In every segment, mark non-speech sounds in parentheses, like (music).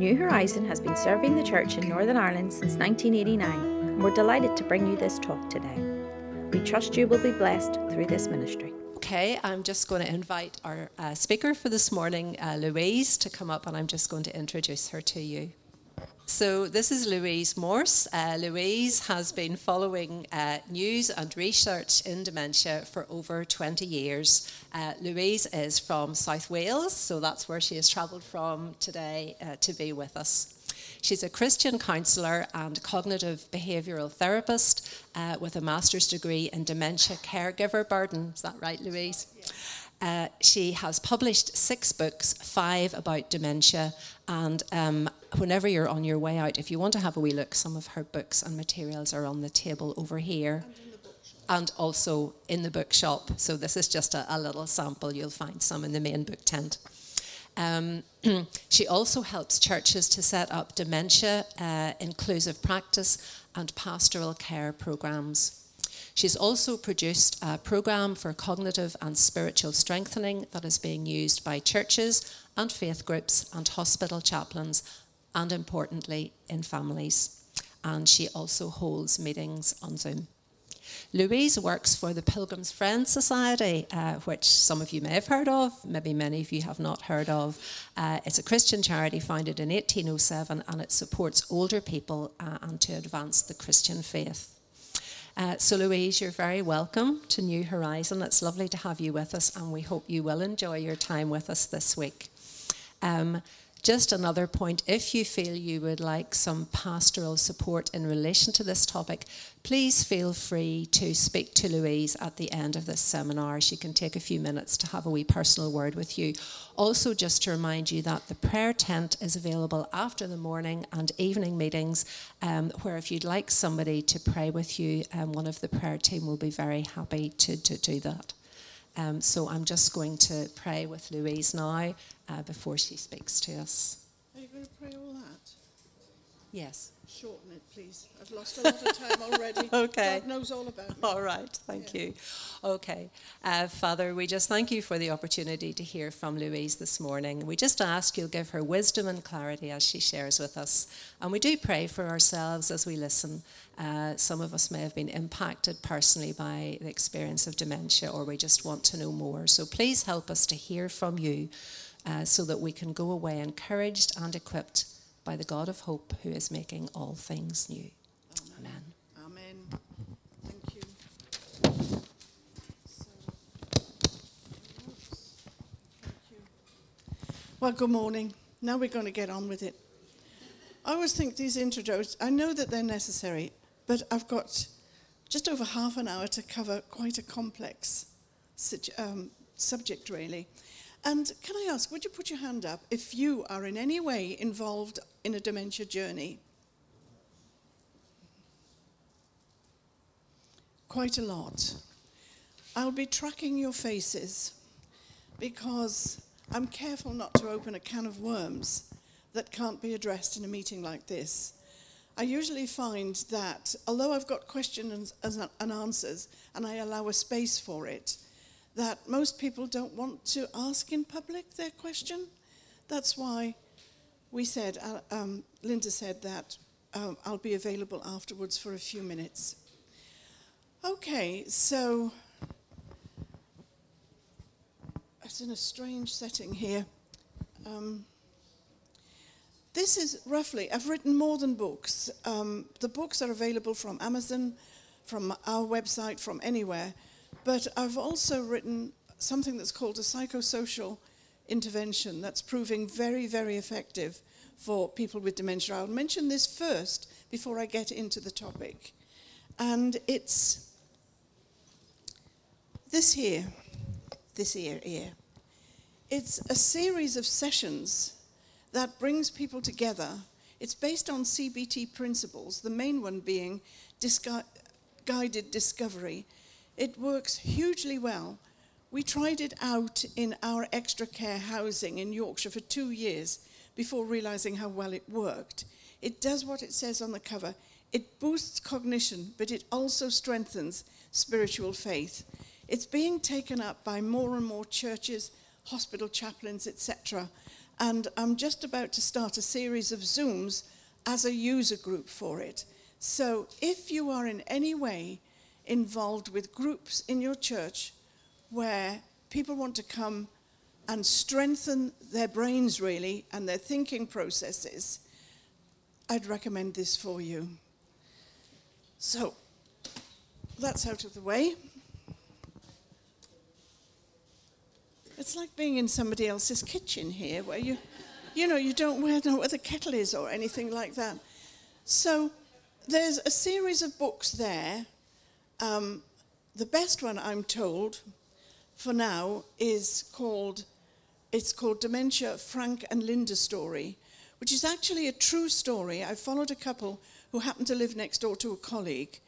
New Horizon has been serving the church in Northern Ireland since 1989, and we're delighted to bring you this talk today. We trust you will be blessed through this ministry. Okay, I'm just going to invite our uh, speaker for this morning, uh, Louise, to come up, and I'm just going to introduce her to you. So, this is Louise Morse. Uh, Louise has been following uh, news and research in dementia for over 20 years. Uh, Louise is from South Wales, so that's where she has travelled from today uh, to be with us. She's a Christian counsellor and cognitive behavioural therapist uh, with a master's degree in dementia caregiver burden. Is that right, Louise? Uh, she has published six books, five about dementia, and um, whenever you're on your way out, if you want to have a wee look, some of her books and materials are on the table over here. And, also in the bookshop. So, this is just a, a, little sample. You'll find some in the main book tent. Um, (clears throat) she also helps churches to set up dementia uh, inclusive practice and pastoral care programs. She's also produced a program for cognitive and spiritual strengthening that is being used by churches and faith groups and hospital chaplains, and importantly, in families. And she also holds meetings on Zoom. Louise works for the Pilgrim's Friends Society, uh, which some of you may have heard of, maybe many of you have not heard of. Uh, it's a Christian charity founded in 1807 and it supports older people uh, and to advance the Christian faith. Uh, so, Louise, you're very welcome to New Horizon. It's lovely to have you with us, and we hope you will enjoy your time with us this week. Um, just another point if you feel you would like some pastoral support in relation to this topic, please feel free to speak to Louise at the end of this seminar. She can take a few minutes to have a wee personal word with you. Also, just to remind you that the prayer tent is available after the morning and evening meetings, um, where if you'd like somebody to pray with you, um, one of the prayer team will be very happy to, to do that. Um, so I'm just going to pray with Louise now uh, before she speaks to us. Are you going to pray all that? Yes. Shorten it, please. I've lost a lot of time already. (laughs) okay. God knows all about it. All right. Thank yeah. you. Okay. Uh, Father, we just thank you for the opportunity to hear from Louise this morning. We just ask you'll give her wisdom and clarity as she shares with us. And we do pray for ourselves as we listen. Uh, some of us may have been impacted personally by the experience of dementia, or we just want to know more. So please help us to hear from you uh, so that we can go away encouraged and equipped by the God of hope who is making all things new. Amen. Amen. Thank you. Well, good morning. Now we're going to get on with it. I always think these intros, I know that they're necessary, but I've got just over half an hour to cover quite a complex um, subject, really. And can I ask, would you put your hand up if you are in any way involved in a dementia journey? Quite a lot. I'll be tracking your faces because I'm careful not to open a can of worms that can't be addressed in a meeting like this. I usually find that although I've got questions and answers and I allow a space for it, that most people don't want to ask in public their question. That's why we said, uh, um, Linda said that um, I'll be available afterwards for a few minutes. Okay, so it's in a strange setting here. Um, this is roughly, I've written more than books. Um, the books are available from Amazon, from our website, from anywhere. But I've also written something that's called a psychosocial intervention that's proving very, very effective for people with dementia. I'll mention this first before I get into the topic. And it's this here, this ear, ear. It's a series of sessions that brings people together. It's based on CBT principles, the main one being disgu- guided discovery it works hugely well. We tried it out in our extra care housing in Yorkshire for two years before realizing how well it worked. It does what it says on the cover. It boosts cognition, but it also strengthens spiritual faith. It's being taken up by more and more churches, hospital chaplains, etc. And I'm just about to start a series of Zooms as a user group for it. So if you are in any way involved with groups in your church where people want to come and strengthen their brains really and their thinking processes, I'd recommend this for you. So that's out of the way. It's like being in somebody else's kitchen here where you, you know, you don't know where the kettle is or anything like that. So there's a series of books there. Um, the best one, I'm told, for now is called it's called Dementia Frank and Linda Story, which is actually a true story. I followed a couple who happened to live next door to a colleague,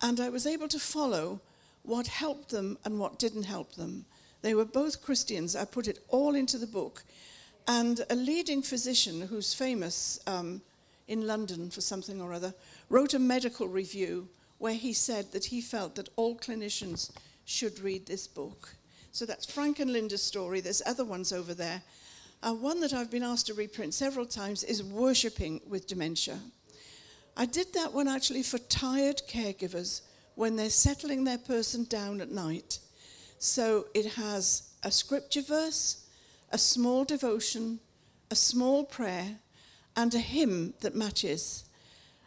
and I was able to follow what helped them and what didn't help them. They were both Christians. I put it all into the book. And a leading physician who's famous um, in London for something or other wrote a medical review where he said that he felt that all clinicians should read this book. So that's Frank and Linda's story. There's other ones over there. Uh, one that I've been asked to reprint several times is Worshipping with Dementia. I did that one actually for tired caregivers when they're settling their person down at night. So it has a scripture verse, a small devotion, a small prayer, and a hymn that matches.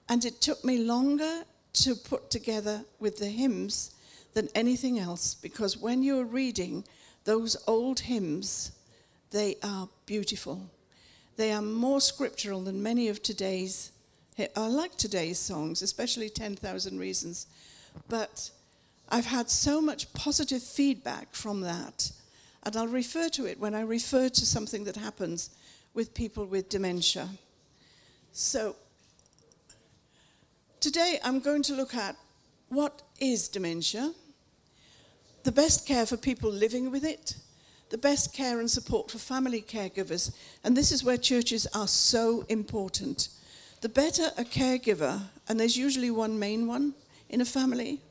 And it took me longer to put together with the hymns than anything else because when you're reading those old hymns, they are beautiful. They are more scriptural than many of today's. I like today's songs, especially 10,000 Reasons, but I've had so much positive feedback from that. And I'll refer to it when I refer to something that happens with people with dementia. So, today I'm going to look at what is dementia the best care for people living with it, the best care and support for family caregivers. And this is where churches are so important. The better a caregiver, and there's usually one main one in a family,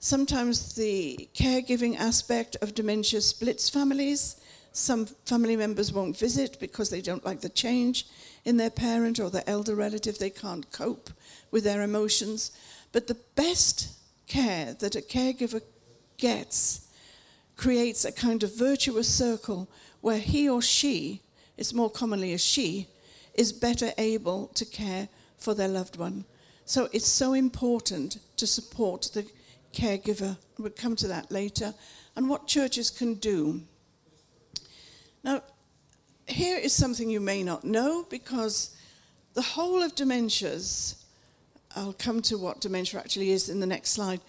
sometimes the caregiving aspect of dementia splits families. Some family members won't visit because they don't like the change in their parent or their elder relative. They can't cope with their emotions. But the best care that a caregiver gets creates a kind of virtuous circle where he or she, it's more commonly a she, is better able to care for their loved one. So it's so important to support the caregiver. We'll come to that later. And what churches can do. Now, here is something you may not know because the whole of dementias, I'll come to what dementia actually is in the next slide,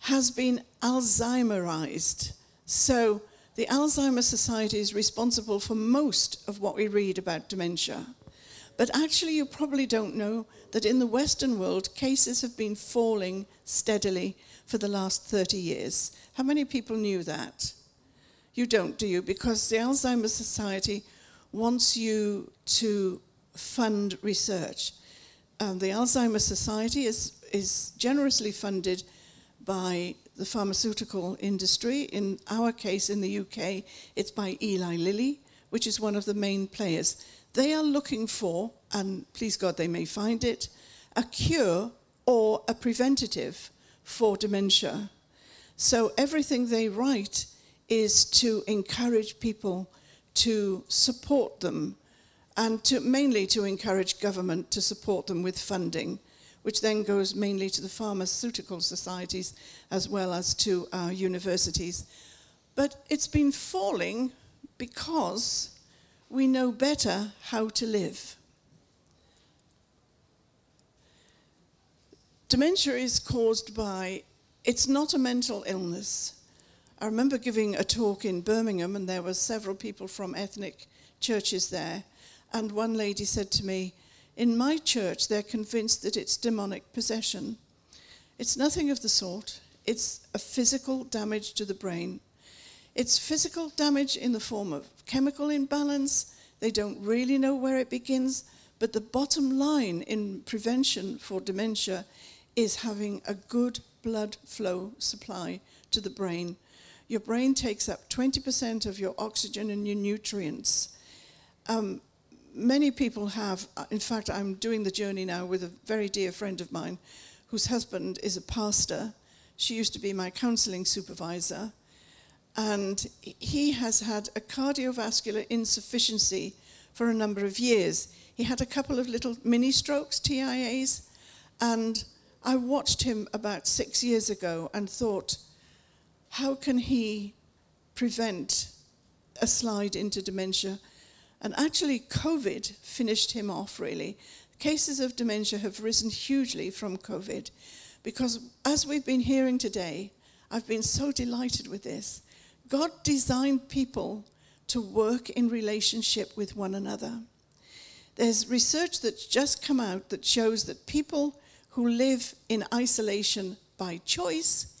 has been Alzheimerized. So the Alzheimer's Society is responsible for most of what we read about dementia. But actually, you probably don't know that in the Western world, cases have been falling steadily for the last 30 years. How many people knew that? You don't, do you? Because the Alzheimer's Society wants you to fund research. Um, the Alzheimer's Society is, is generously funded by the pharmaceutical industry. In our case, in the UK, it's by Eli Lilly, which is one of the main players. They are looking for, and please God they may find it, a cure or a preventative for dementia. So everything they write is to encourage people to support them and to mainly to encourage government to support them with funding which then goes mainly to the pharmaceutical societies as well as to our universities. But it's been falling because we know better how to live. Dementia is caused by, it's not a mental illness. I remember giving a talk in Birmingham, and there were several people from ethnic churches there. And one lady said to me, in my church, they're convinced that it's demonic possession. It's nothing of the sort. It's a physical damage to the brain. It's physical damage in the form of chemical imbalance. They don't really know where it begins, but the bottom line in prevention for dementia is having a good blood flow supply to the brain. Your brain takes up 20% of your oxygen and your nutrients. Um, many people have, in fact, I'm doing the journey now with a very dear friend of mine whose husband is a pastor. She used to be my counseling supervisor. And he has had a cardiovascular insufficiency for a number of years. He had a couple of little mini strokes, TIAs, and I watched him about six years ago and thought, how can he prevent a slide into dementia? And actually, COVID finished him off, really. Cases of dementia have risen hugely from COVID because, as we've been hearing today, I've been so delighted with this. God designed people to work in relationship with one another. There's research that's just come out that shows that people who live in isolation by choice,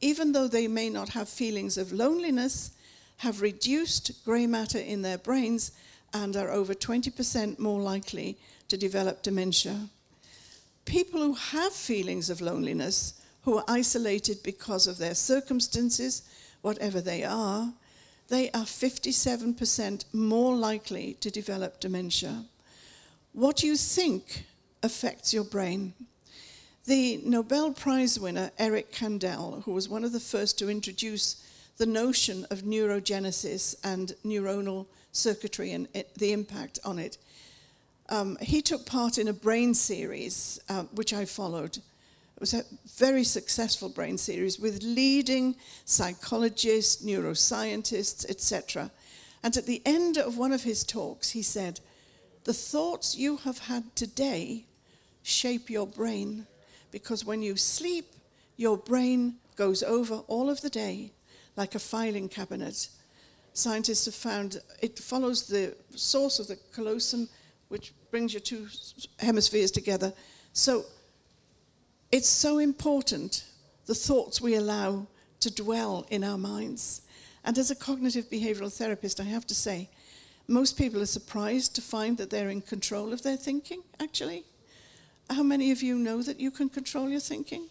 even though they may not have feelings of loneliness, have reduced grey matter in their brains and are over 20% more likely to develop dementia. People who have feelings of loneliness, who are isolated because of their circumstances, whatever they are, they are 57% more likely to develop dementia. What you think affects your brain. The Nobel Prize winner, Eric Kandel, who was one of the first to introduce the notion of neurogenesis and neuronal circuitry and it, the impact on it, um, he took part in a brain series, uh, which I followed, it was a very successful brain series with leading psychologists, neuroscientists, etc. And at the end of one of his talks, he said, The thoughts you have had today shape your brain because when you sleep, your brain goes over all of the day like a filing cabinet. Scientists have found it follows the corpus callosum, which brings your two hemispheres together. So it's so important, the thoughts we allow to dwell in our minds. And as a cognitive behavioral therapist, I have to say, most people are surprised to find that they're in control of their thinking, actually. How many of you know that you can control your thinking?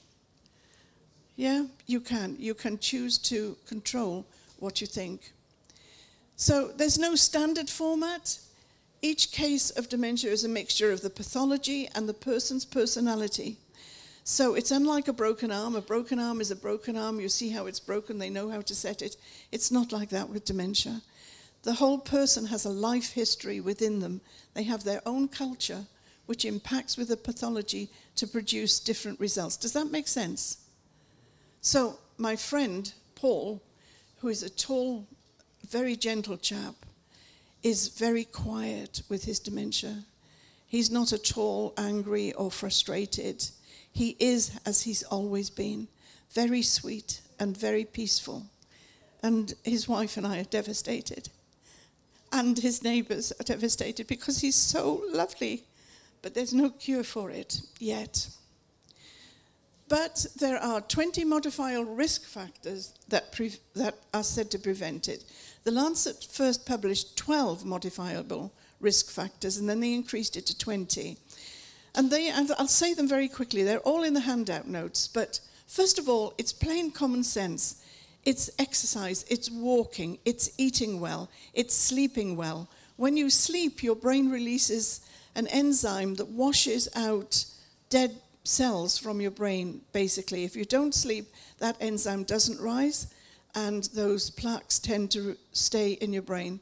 Yeah, you can. You can choose to control what you think. So there's no standard format. Each case of dementia is a mixture of the pathology and the person's personality. So it's unlike a broken arm. A broken arm is a broken arm. You see how it's broken, they know how to set it. It's not like that with dementia. The whole person has a life history within them. They have their own culture, which impacts with the pathology to produce different results. Does that make sense? So, my friend, Paul, who is a tall, very gentle chap, is very quiet with his dementia. He's not at all angry or frustrated. He is as he's always been very sweet and very peaceful. And his wife and I are devastated. And his neighbors are devastated because he's so lovely. But there's no cure for it yet. But there are 20 modifiable risk factors that, pre- that are said to prevent it. The Lancet first published 12 modifiable risk factors, and then they increased it to 20. And they, and I'll say them very quickly, they're all in the handout notes. But first of all, it's plain common sense. It's exercise, it's walking, it's eating well, it's sleeping well. When you sleep, your brain releases an enzyme that washes out dead cells from your brain, basically. If you don't sleep, that enzyme doesn't rise, and those plaques tend to stay in your brain.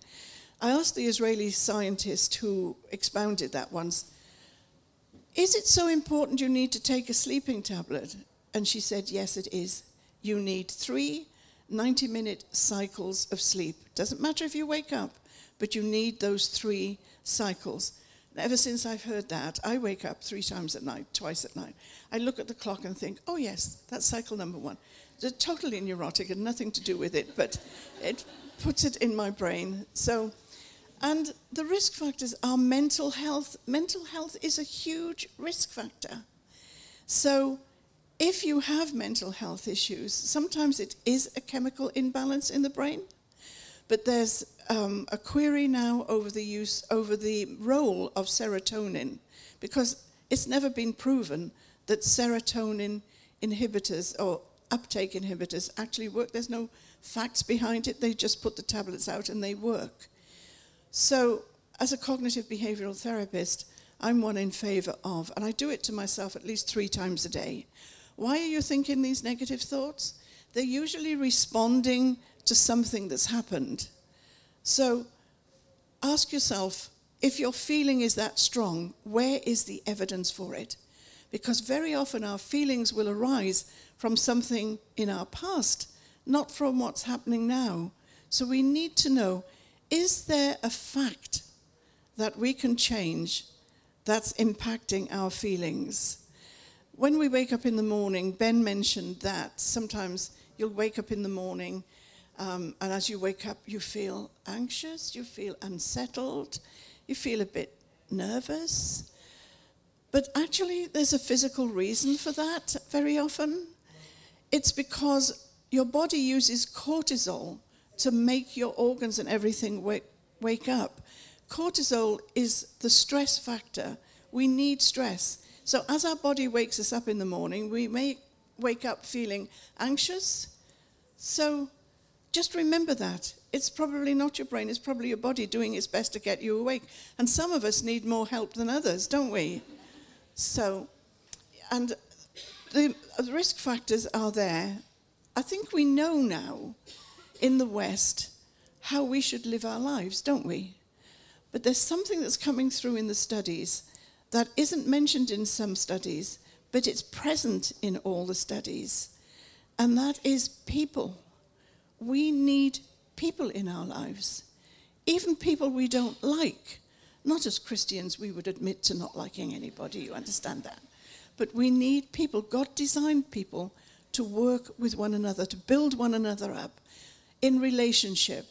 I asked the Israeli scientist who expounded that once is it so important you need to take a sleeping tablet? And she said, Yes, it is. You need three 90 minute cycles of sleep. Doesn't matter if you wake up, but you need those three cycles. Ever since I've heard that, I wake up three times at night, twice at night. I look at the clock and think, oh, yes, that's cycle number one. It's totally neurotic and nothing to do with it, but it puts it in my brain. So and the risk factors are mental health. Mental health is a huge risk factor. So, if you have mental health issues, sometimes it is a chemical imbalance in the brain. But there's um, a query now over the use, over the role of serotonin, because it's never been proven that serotonin inhibitors or uptake inhibitors actually work. There's no facts behind it. They just put the tablets out and they work. So as a cognitive behavioral therapist, I'm one in favor of, and I do it to myself at least three times a day. Why are you thinking these negative thoughts? They're usually responding to something that's happened. So ask yourself if your feeling is that strong, where is the evidence for it? Because very often our feelings will arise from something in our past, not from what's happening now. So we need to know is there a fact that we can change that's impacting our feelings? When we wake up in the morning, Ben mentioned that sometimes you'll wake up in the morning, um, and as you wake up, you feel anxious, you feel unsettled, you feel a bit nervous. But actually, there's a physical reason for that very often. It's because your body uses cortisol to make your organs and everything wake, wake up. Cortisol is the stress factor. We need stress. So, as our body wakes us up in the morning, we may wake up feeling anxious. So, just remember that. It's probably not your brain, it's probably your body doing its best to get you awake. And some of us need more help than others, don't we? So, and the, risk factors are there. I think we know now in the West how we should live our lives, don't we? But there's something that's coming through in the studies that isn't mentioned in some studies, but it's present in all the studies. And that is people. We need people in our lives, even people we don't like. Not as Christians, we would admit to not liking anybody, you understand that. But we need people. God designed people to work with one another, to build one another up in relationship.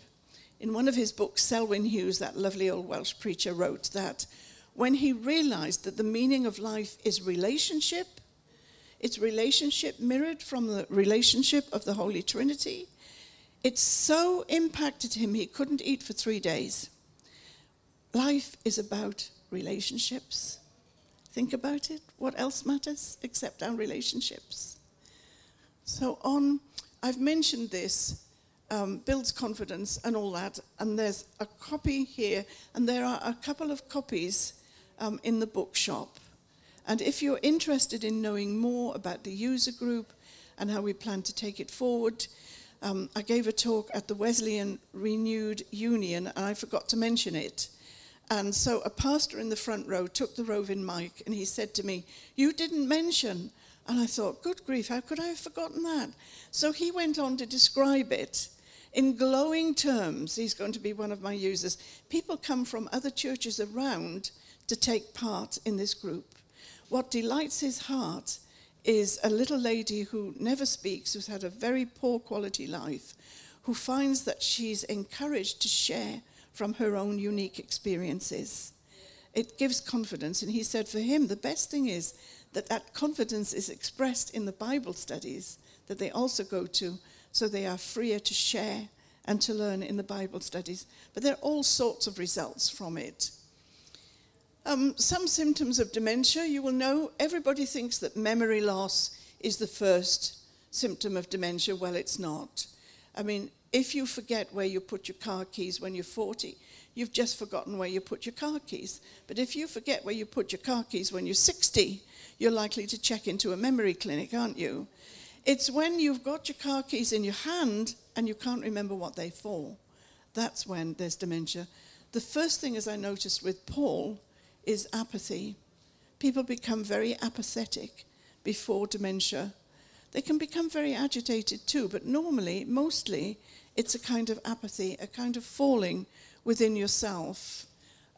In one of his books, Selwyn Hughes, that lovely old Welsh preacher, wrote that when he realized that the meaning of life is relationship, it's relationship mirrored from the relationship of the Holy Trinity, it so impacted him he couldn't eat for three days. Life is about relationships. Think about it. What else matters except our relationships? So, on, I've mentioned this um, builds confidence and all that. And there's a copy here, and there are a couple of copies um, in the bookshop. And if you're interested in knowing more about the user group and how we plan to take it forward, um, I gave a talk at the Wesleyan Reform Union, and I forgot to mention it. And so a pastor in the front row took the roving mic and he said to me, You didn't mention. And I thought, Good grief, how could I have forgotten that? So he went on to describe it in glowing terms. He's going to be one of my users. People come from other churches around to take part in this group. What delights his heart is a little lady who never speaks, who's had a very poor quality life, who finds that she's encouraged to share from her own unique experiences. It gives confidence. And he said for him, the best thing is that that confidence is expressed in the Bible studies that they also go to so they are freer to share and to learn in the Bible studies. But there are all sorts of results from it. Um, some symptoms of dementia, you will know everybody thinks that memory loss is the first symptom of dementia. Well, it's not. I mean, if you forget where you put your car keys when you're 40, you've just forgotten where you put your car keys. But if you forget where you put your car keys when you're 60, you're likely to check into a memory clinic, aren't you? It's when you've got your car keys in your hand and you can't remember what they're for. That's when there's dementia. The first thing, as I noticed with Paul, is apathy. People become very apathetic before dementia. They can become very agitated too, but normally, mostly, it's a kind of apathy, a kind of falling within yourself,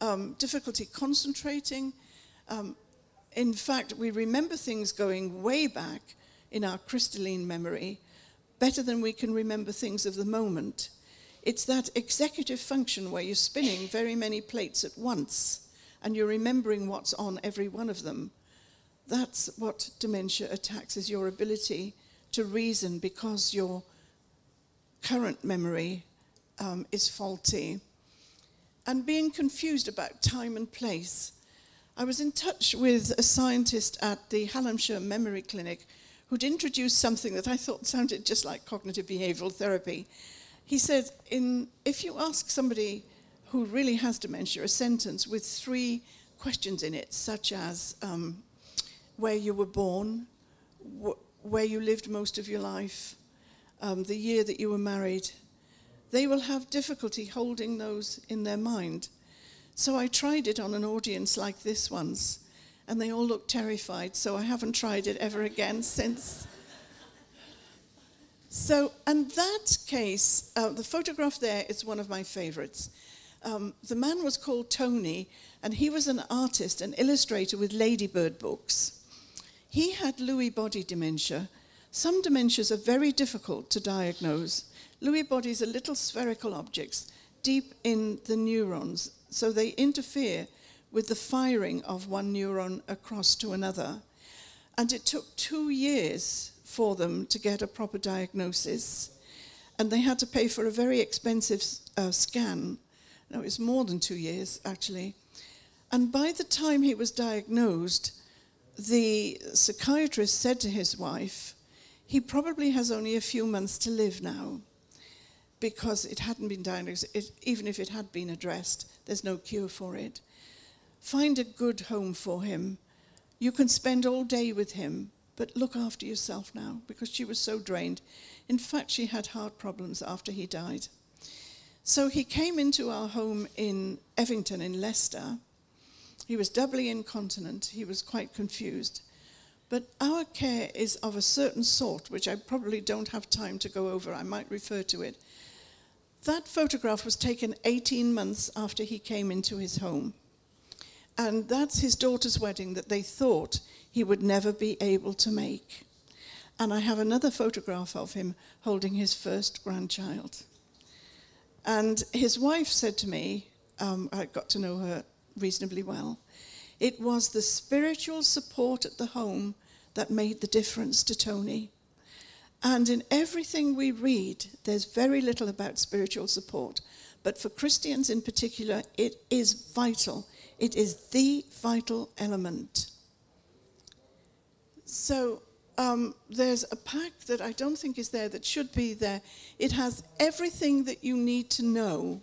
um, difficulty concentrating. Um, in fact, we remember things going way back in our crystalline memory better than we can remember things of the moment. It's that executive function where you're spinning very many plates at once and you're remembering what's on every one of them. That's what dementia attacks is your ability to reason because your current memory um, is faulty. And being confused about time and place. I was in touch with a scientist at the Hallamshire Memory Clinic who'd introduced something that I thought sounded just like cognitive behavioral therapy. He said, in, if you ask somebody who really has dementia a sentence with three questions in it, such as um, where you were born, wh- where you lived most of your life, um, the year that you were married, they will have difficulty holding those in their mind. So I tried it on an audience like this once, and they all looked terrified, so I haven't tried it ever again (laughs) since. So, and that case, uh, the photograph there is one of my favorites. Um, the man was called Tony, and he was an artist, an illustrator with Ladybird books. He had Lewy body dementia. Some dementias are very difficult to diagnose. Lewy bodies are little spherical objects deep in the neurons, so they interfere with the firing of one neuron across to another. And it took two years for them to get a proper diagnosis. And they had to pay for a very expensive uh, scan. No, it was more than two years, actually. And by the time he was diagnosed, the psychiatrist said to his wife, he probably has only a few months to live now because it hadn't been diagnosed. It, even if it had been addressed, there's no cure for it. Find a good home for him. You can spend all day with him, but look after yourself now because she was so drained. In fact, she had heart problems after he died. So he came into our home in Evington in Leicester. He was doubly incontinent. He was quite confused. But our care is of a certain sort, which I probably don't have time to go over. I might refer to it. That photograph was taken 18 months after he came into his home. And that's his daughter's wedding that they thought he would never be able to make. And I have another photograph of him holding his first grandchild. And his wife said to me, um, I got to know her reasonably well, it was the spiritual support at the home that made the difference to Tony. And in everything we read, there's very little about spiritual support. But for Christians in particular, it is vital. It is the vital element. So um, there's a pack that I don't think is there that should be there. It has everything that you need to know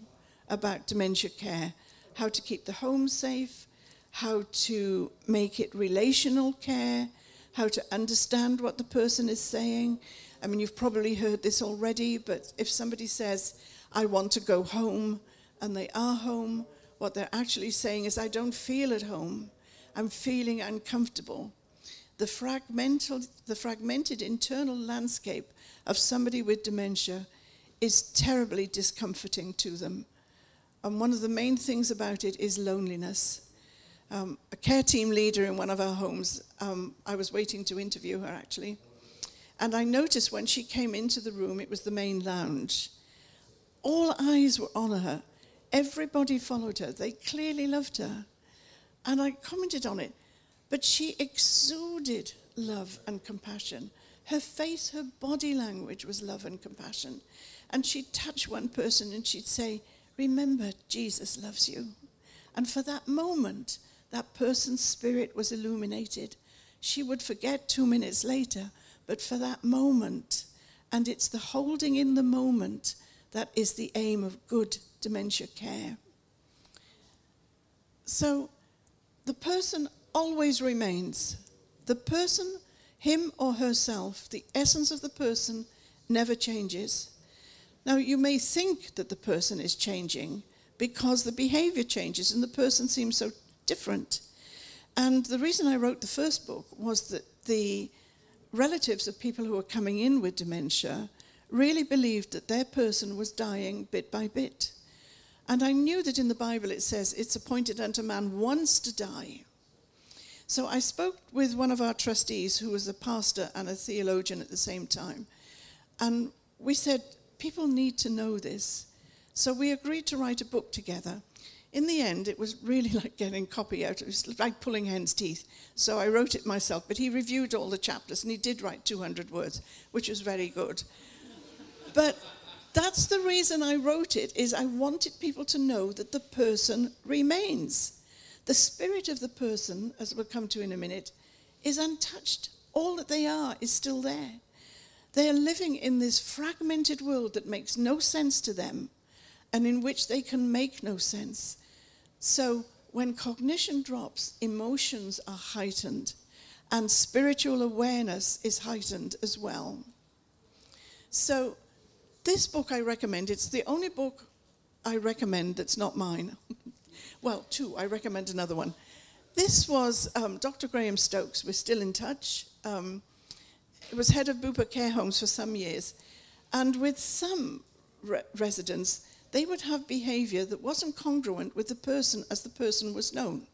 about dementia care how to keep the home safe, how to make it relational care, how to understand what the person is saying. I mean, you've probably heard this already, but if somebody says, I want to go home, and they are home, what they're actually saying is, I don't feel at home. I'm feeling uncomfortable. The, fragmental, the fragmented internal landscape of somebody with dementia is terribly discomforting to them. And one of the main things about it is loneliness. Um, a care team leader in one of our homes, um, I was waiting to interview her actually, and I noticed when she came into the room, it was the main lounge. All eyes were on her. Everybody followed her. They clearly loved her. And I commented on it. But she exuded love and compassion. Her face, her body language was love and compassion. And she'd touch one person and she'd say, Remember, Jesus loves you. And for that moment, that person's spirit was illuminated. She would forget two minutes later, but for that moment, and it's the holding in the moment that is the aim of good dementia care. So the person always remains. The person, him or herself, the essence of the person never changes. Now, you may think that the person is changing because the behavior changes and the person seems so different. And the reason I wrote the first book was that the relatives of people who were coming in with dementia really believed that their person was dying bit by bit. And I knew that in the Bible it says it's appointed unto man once to die. So I spoke with one of our trustees who was a pastor and a theologian at the same time. And we said, people need to know this. So we agreed to write a book together. In the end, it was really (laughs) like getting copy out. It was like pulling hen's teeth. So I wrote it myself, but he reviewed all the chapters and he did write 200 words, which was very good. But that's the reason I wrote it is I wanted people to know that the person remains. The spirit of the person, as we'll come to in a minute, is untouched. All that they are is still there. They are living in this fragmented world that makes no sense to them. and in which they can make no sense. So when cognition drops, emotions are heightened and spiritual awareness is heightened as well. So this book I recommend, it's the only book I recommend that's not mine. (laughs) well, two, I recommend another one. This was um, Dr. Graham Stokes, we're still in touch. Um, was head of Bupa care homes for some years. And with some re- residents, they would have behavior that wasn't congruent with the person as the person was known.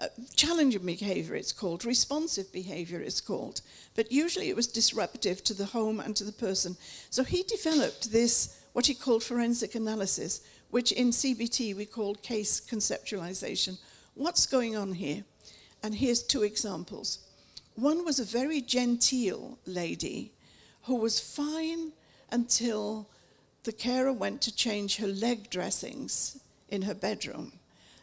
Uh, challenging behavior, it's called, responsive behavior, it's called. But usually it was disruptive to the home and to the person. So he developed this, what he called forensic analysis, which in CBT we call case conceptualization. What's going on here? And here's two examples. One was a very genteel lady who was fine until the carer went to change her leg dressings in her bedroom.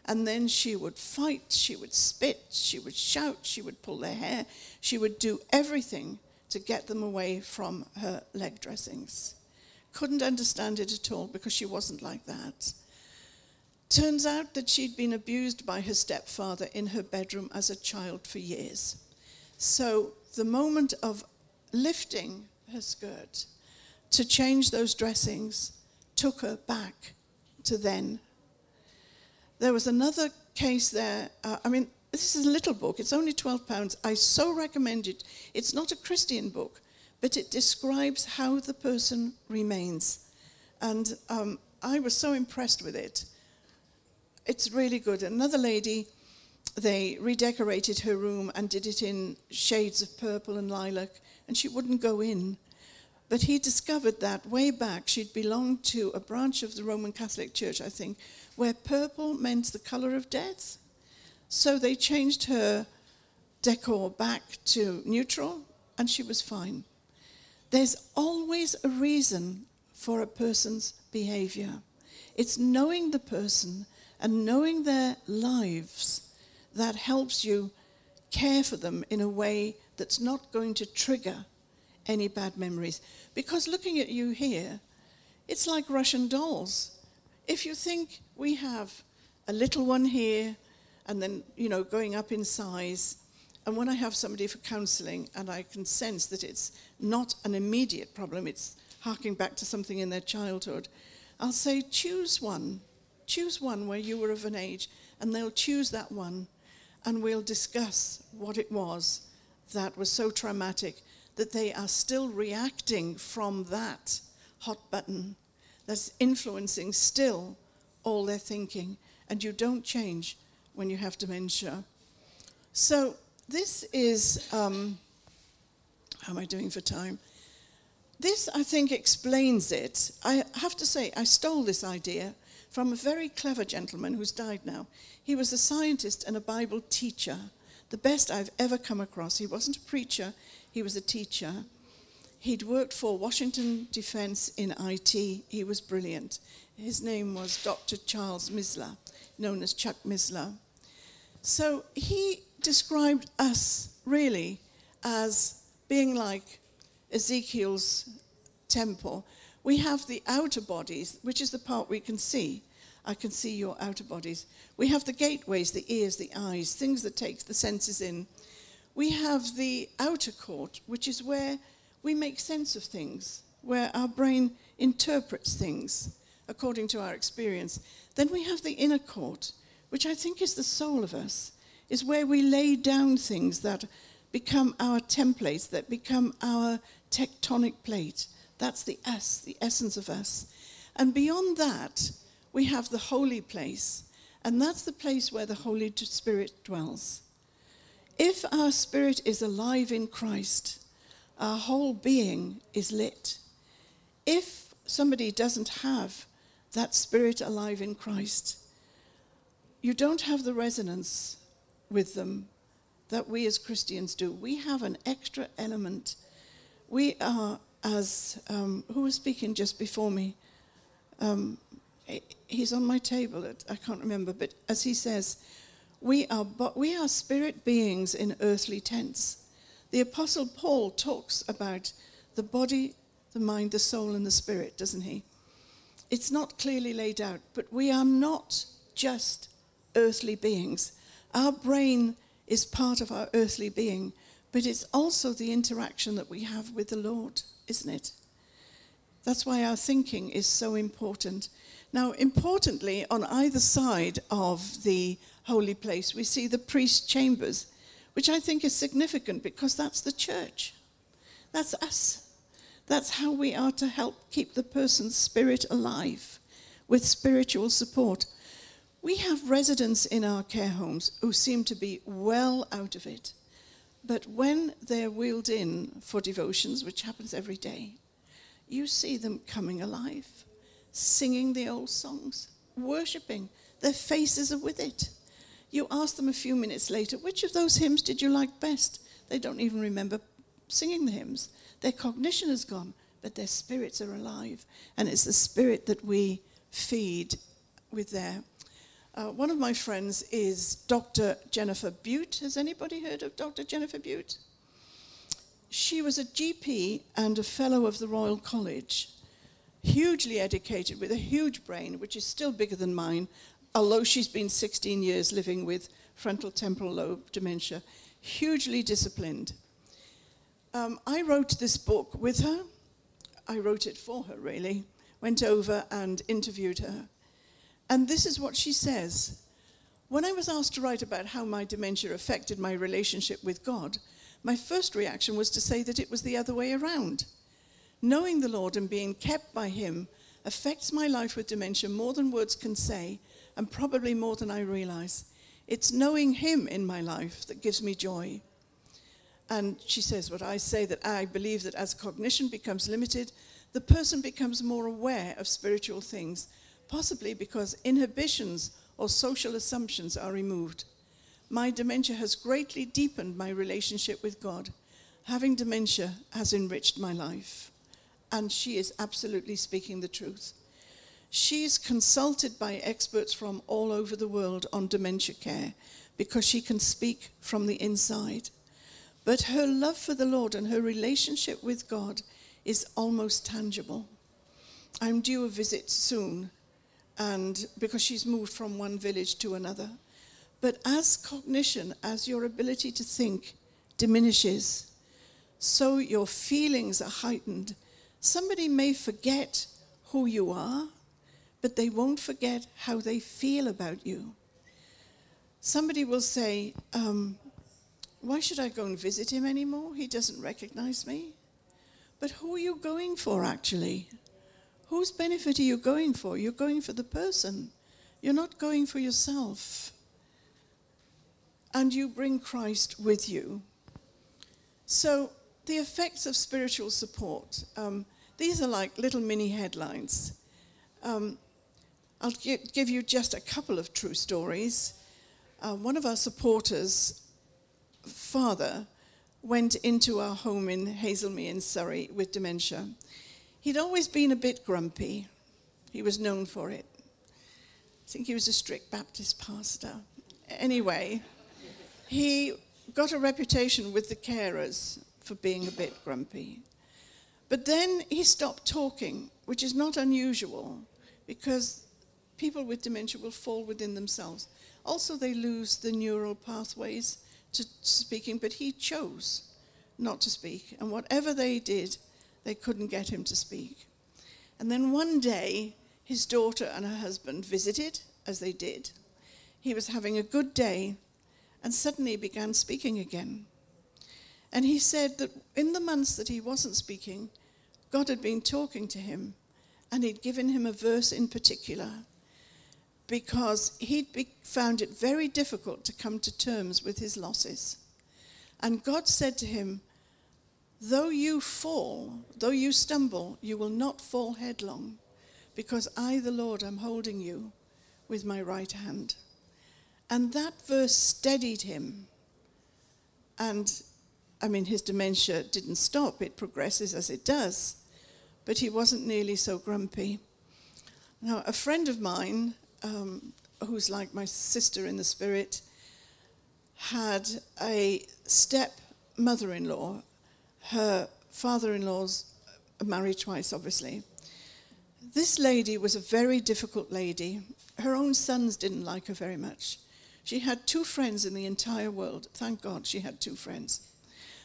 And then she would fight, she would spit, she would shout, she would pull their hair, she would do everything to get them away from her leg dressings. Couldn't understand it at all because she wasn't like that. Turns out that she'd been abused by her stepfather in her bedroom as a child for years. So the moment of lifting her skirt to change those dressings took her back to then. There was another case there. Uh, I mean, this is a little book. It's only £12. I so recommend it. It's not a Christian book, but it describes how the person remains. And um, I was so impressed with it. It's really good. Another lady, they redecorated her room and did it in shades of purple and lilac, and she wouldn't go in but he discovered that way back she'd belonged to a branch of the Roman Catholic Church, I think, where purple meant the color of death. So they changed her decor back to neutral, and she was fine. There's always a reason for a person's behavior. It's knowing the person and knowing their lives that helps you care for them in a way that's not going to trigger any bad memories. Because looking at you here, it's like Russian dolls. If you think we have a little one here and then, you know, going up in size, and when I have somebody for counseling and I can sense that it's not an immediate problem, it's harking back to something in their childhood, I'll say, choose one. Choose one where you were of an age, and they'll choose that one, and we'll discuss what it was that was so traumatic that they are still reacting from that hot button that's influencing still all their thinking. And you don't change when you have dementia. So, this is um, how am I doing for time? This, I think, explains it. I have to say, I stole this idea from a very clever gentleman who's died now. He was a scientist and a Bible teacher, the best I've ever come across. He wasn't a preacher, he was a teacher. He'd worked for Washington Defense in IT. He was brilliant. His name was Dr. Charles Missler, known as Chuck Missler. So he described us really as being like Ezekiel's temple. We have the outer bodies, which is the part we can see. I can see your outer bodies. We have the gateways, the ears, the eyes, things that take the senses in we have the outer court, which is where we make sense of things, where our brain interprets things according to our experience. Then we have the inner court, which I think is the soul of us, is where we lay down things that become our templates, that become our tectonic plate. That's the us, the essence of us. And beyond that, we have the holy place, and that's the place where the Holy Spirit dwells. If our spirit is alive in Christ, our whole being is lit. If somebody doesn't have that spirit alive in Christ, you don't have the resonance with them that we as Christians do. We have an extra element. We are, as um, who was speaking just before me? Um, he's on my table. I can't remember, but as he says, we are, But we are spirit beings in earthly tents. The Apostle Paul talks about the body, the mind, the soul, and the spirit, doesn't he? it's not clearly laid out, but we are not just earthly beings. Our brain is part of our earthly being, but it's also the interaction that we have with the Lord, isn't it? That's why our thinking is so important. Now, importantly, on either side of the holy place, we see the priest chambers, which I think is significant because that's the church. That's us. That's how we are to help keep the person's spirit alive with spiritual support. We have residents in our care homes who seem to be well out of it. But when they're wheeled in for devotions, which happens every day, you see them coming alive, singing the old songs, worshipping. Their faces are with it. You ask them a few minutes later, which of those hymns did you like best? They don't even remember singing the hymns. Their cognition is gone, but their spirits are alive. And it's the spirit that we feed with their. Uh, one of my friends is Dr. Jennifer Bute. Has anybody heard of Dr. Jennifer Bute? She was a GP and a fellow of the Royal College, hugely educated with a huge brain, which is still bigger than mine, although she's been 16 years living with frontal temporal lobe dementia, hugely disciplined. Um, I wrote this book with her. I wrote it for her, really. Went over and interviewed her. And this is what she says. When I was asked to write about how my dementia affected my relationship with God, my first reaction was to say that it was the other way around. Knowing the Lord and being kept by Him affects my life with dementia more than words can say, and probably more than I realize. It's knowing Him in my life that gives me joy. And she says, What I say that I believe that as cognition becomes limited, the person becomes more aware of spiritual things, possibly because inhibitions or social assumptions are removed. My dementia has greatly deepened my relationship with God. Having dementia has enriched my life. And she is absolutely speaking the truth. She's consulted by experts from all over the world on dementia care because she can speak from the inside. But her love for the Lord and her relationship with God is almost tangible. I'm due a visit soon, and because she's moved from one village to another. But as cognition, as your ability to think diminishes, so your feelings are heightened. Somebody may forget who you are, but they won't forget how they feel about you. Somebody will say, um, Why should I go and visit him anymore? He doesn't recognize me. But who are you going for, actually? Whose benefit are you going for? You're going for the person, you're not going for yourself and you bring Christ with you. So, the effects of spiritual support. Um, these are like little mini headlines. Um, I'll give you just a couple of true stories. Uh, one of our supporters' father went into our home in Haslemere in Surrey with dementia. He'd always been a bit grumpy. He was known for it. I think he was a strict Baptist pastor. Anyway, he got a reputation with the carers for being a bit grumpy. But then he stopped talking, which is not unusual because people with dementia will fall within themselves. Also, they lose the neural pathways to speaking, but he chose not to speak. And whatever they did, they couldn't get him to speak. And then one day, his daughter and her husband visited, as they did. He was having a good day, and suddenly began speaking again. And he said that in the months that he wasn't speaking, God had been talking to him and he'd given him a verse in particular because he'd be, found it very difficult to come to terms with his losses. And God said to him, Though you fall, though you stumble, you will not fall headlong, because I, the Lord, am holding you with my right hand. And that verse steadied him. And I mean, his dementia didn't stop, it progresses as it does. But he wasn't nearly so grumpy. Now, a friend of mine, um, who's like my sister in the spirit, had a step mother in law. Her father in law's married twice, obviously. This lady was a very difficult lady. Her own sons didn't like her very much. She had two friends in the entire world. Thank God she had two friends.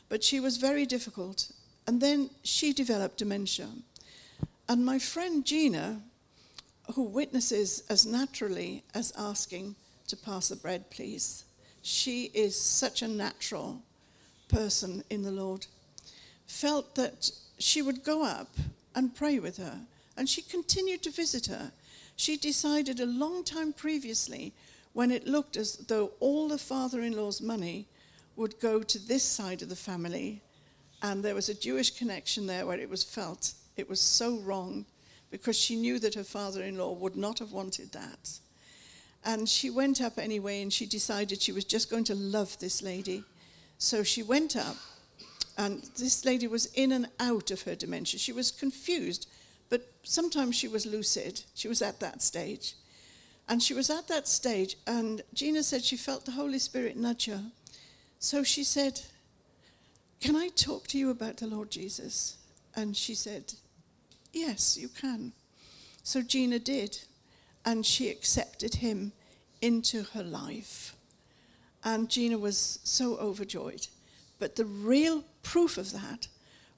But she was very difficult. And then she developed dementia. And my friend Gina, who witnesses as naturally as asking to pass the bread, please, she is such a natural person in the Lord, felt that she would go up and pray with her. And she continued to visit her. She decided a long time previously, when it looked as though all the father in law's money would go to this side of the family, and there was a Jewish connection there where it was felt it was so wrong because she knew that her father in law would not have wanted that. And she went up anyway and she decided she was just going to love this lady. So she went up, and this lady was in and out of her dementia. She was confused, but sometimes she was lucid. She was at that stage. And she was at that stage, and Gina said she felt the Holy Spirit nudge her. So she said, Can I talk to you about the Lord Jesus? And she said, Yes, you can. So Gina did, and she accepted him into her life. And Gina was so overjoyed. But the real proof of that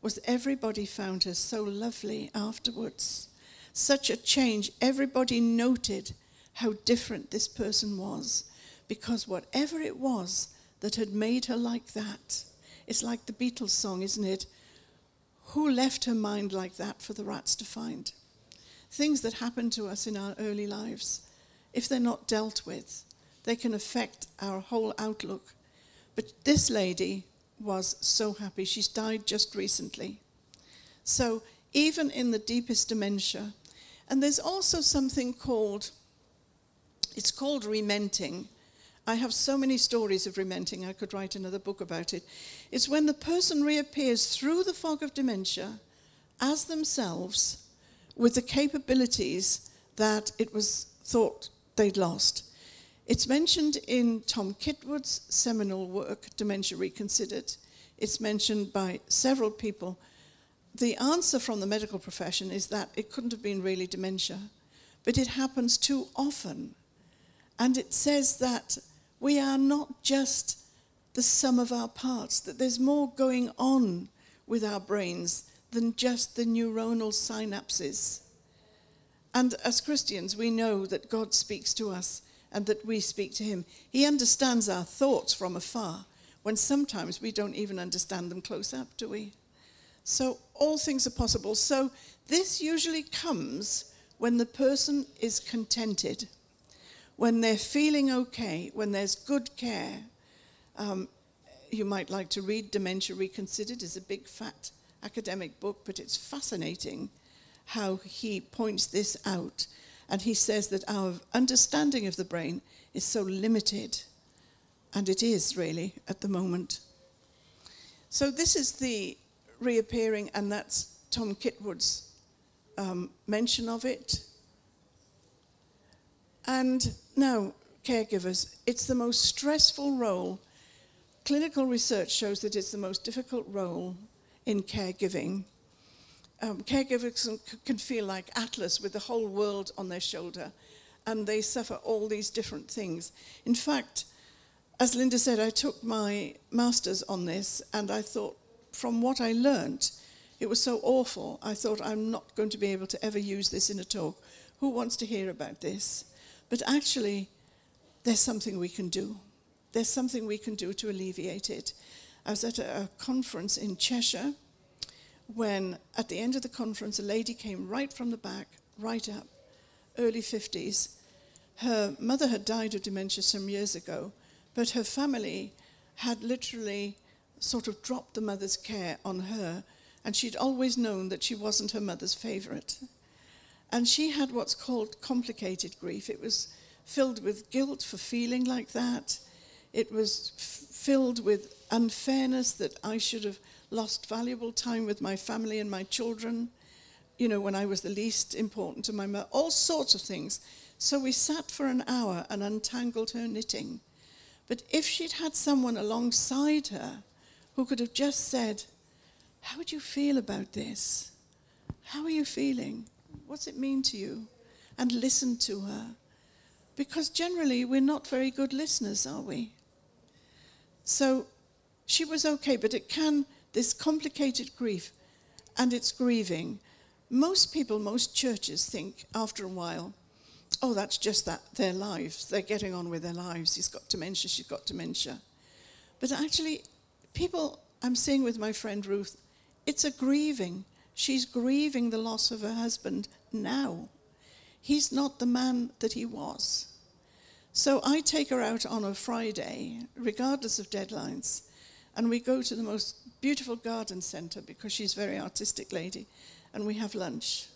was everybody found her so lovely afterwards. Such a change. Everybody noted how different this person was. Because whatever it was that had made her like that, it's like the Beatles song, isn't it? Who left her mind like that for the rats to find? Things that happen to us in our early lives, if they're not dealt with, they can affect our whole outlook. But this lady was so happy. She's died just recently. So, even in the deepest dementia, and there's also something called, it's called rementing. I have so many stories of rementing, I could write another book about it. It's when the person reappears through the fog of dementia as themselves with the capabilities that it was thought they'd lost. It's mentioned in Tom Kitwood's seminal work, Dementia Reconsidered. It's mentioned by several people. The answer from the medical profession is that it couldn't have been really dementia, but it happens too often. And it says that we are not just the sum of our parts, that there's more going on with our brains than just the neuronal synapses. And as Christians, we know that God speaks to us and that we speak to him. He understands our thoughts from afar when sometimes we don't even understand them close up, do we? So all things are possible. So this usually comes when the person is contented, when they're feeling okay, when there's good care. Um, you might like to read Dementia Reconsidered. It's a big, fat academic book, but it's fascinating how he points this out and he says that our understanding of the brain is so limited. And it is really at the moment. So this is the reappearing, and that's Tom Kitwood's um, mention of it. And now, caregivers, it's the most stressful role. Clinical research shows that it's the most difficult role in caregiving um, caregivers can, feel like Atlas with the whole world on their shoulder, and they suffer all these different things. In fact, as Linda said, I took my master's on this, and I thought, from what I learned, it was so awful. I thought, I'm not going to be able to ever use this in a talk. Who wants to hear about this? But actually, there's something we can do. There's something we can do to alleviate it. I was at a conference in Cheshire when at the end of the conference, a lady came right from the back, right up, early 50s. Her mother had died of dementia some years ago, but her family had literally sort of dropped the mother's care on her, and she'd always known that she wasn't her mother's favorite. And she had what's called complicated grief. It was filled with guilt for feeling like that. It was f- filled with unfairness that I should have lost valuable time with my family and my children, you know, when I was the least important to my mother, all sorts of things. So we sat for an hour and untangled her knitting. But if she'd had someone alongside her who could have just said, How would you feel about this? How are you feeling? What's it mean to you? And listen to her. Because generally, we're not very good listeners, are we? So she was okay, but it can, this complicated grief, and it's grieving. Most people, most churches think after a while, oh, that's just that, their lives. They're getting on with their lives. He's got dementia, she's got dementia. But actually, people I'm seeing with my friend Ruth, it's a grieving. She's grieving the loss of her husband now. He's not the man that he was. So I take her out on a Friday, regardless of deadlines, and we go to the most beautiful garden centre because she's a very artistic lady, and we have lunch.